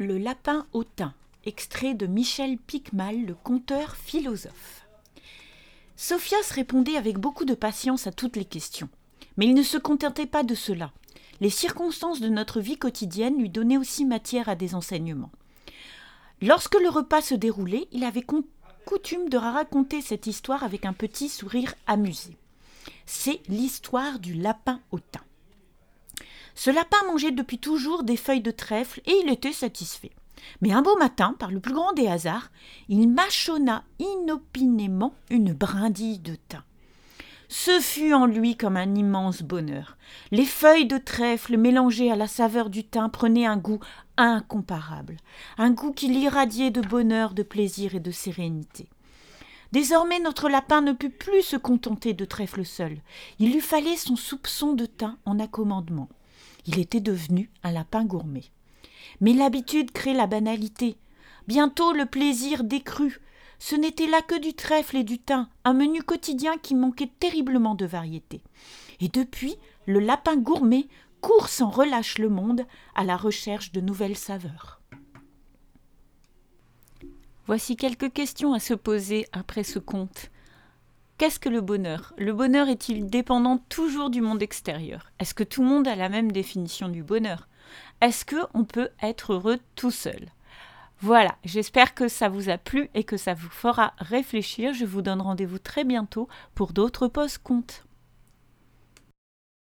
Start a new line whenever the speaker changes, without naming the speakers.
Le lapin au extrait de Michel Picmal, le conteur philosophe. Sophias répondait avec beaucoup de patience à toutes les questions. Mais il ne se contentait pas de cela. Les circonstances de notre vie quotidienne lui donnaient aussi matière à des enseignements. Lorsque le repas se déroulait, il avait coutume de raconter cette histoire avec un petit sourire amusé. C'est l'histoire du lapin au. Ce lapin mangeait depuis toujours des feuilles de trèfle et il était satisfait. Mais un beau matin, par le plus grand des hasards, il mâchonna inopinément une brindille de thym. Ce fut en lui comme un immense bonheur. Les feuilles de trèfle mélangées à la saveur du thym prenaient un goût incomparable, un goût qui l'irradiait de bonheur, de plaisir et de sérénité. Désormais notre lapin ne put plus se contenter de trèfle seul. Il lui fallait son soupçon de thym en accommodement. Il était devenu un lapin gourmet. Mais l'habitude crée la banalité. Bientôt le plaisir décrut. Ce n'était là que du trèfle et du thym, un menu quotidien qui manquait terriblement de variété. Et depuis, le lapin gourmet court sans relâche le monde à la recherche de nouvelles saveurs. Voici quelques questions à se poser après ce conte. Qu'est-ce que le bonheur? Le bonheur est-il dépendant toujours du monde extérieur? Est-ce que tout le monde a la même définition du bonheur? Est-ce que on peut être heureux tout seul? Voilà, j'espère que ça vous a plu et que ça vous fera réfléchir. Je vous donne rendez-vous très bientôt pour d'autres posts contes.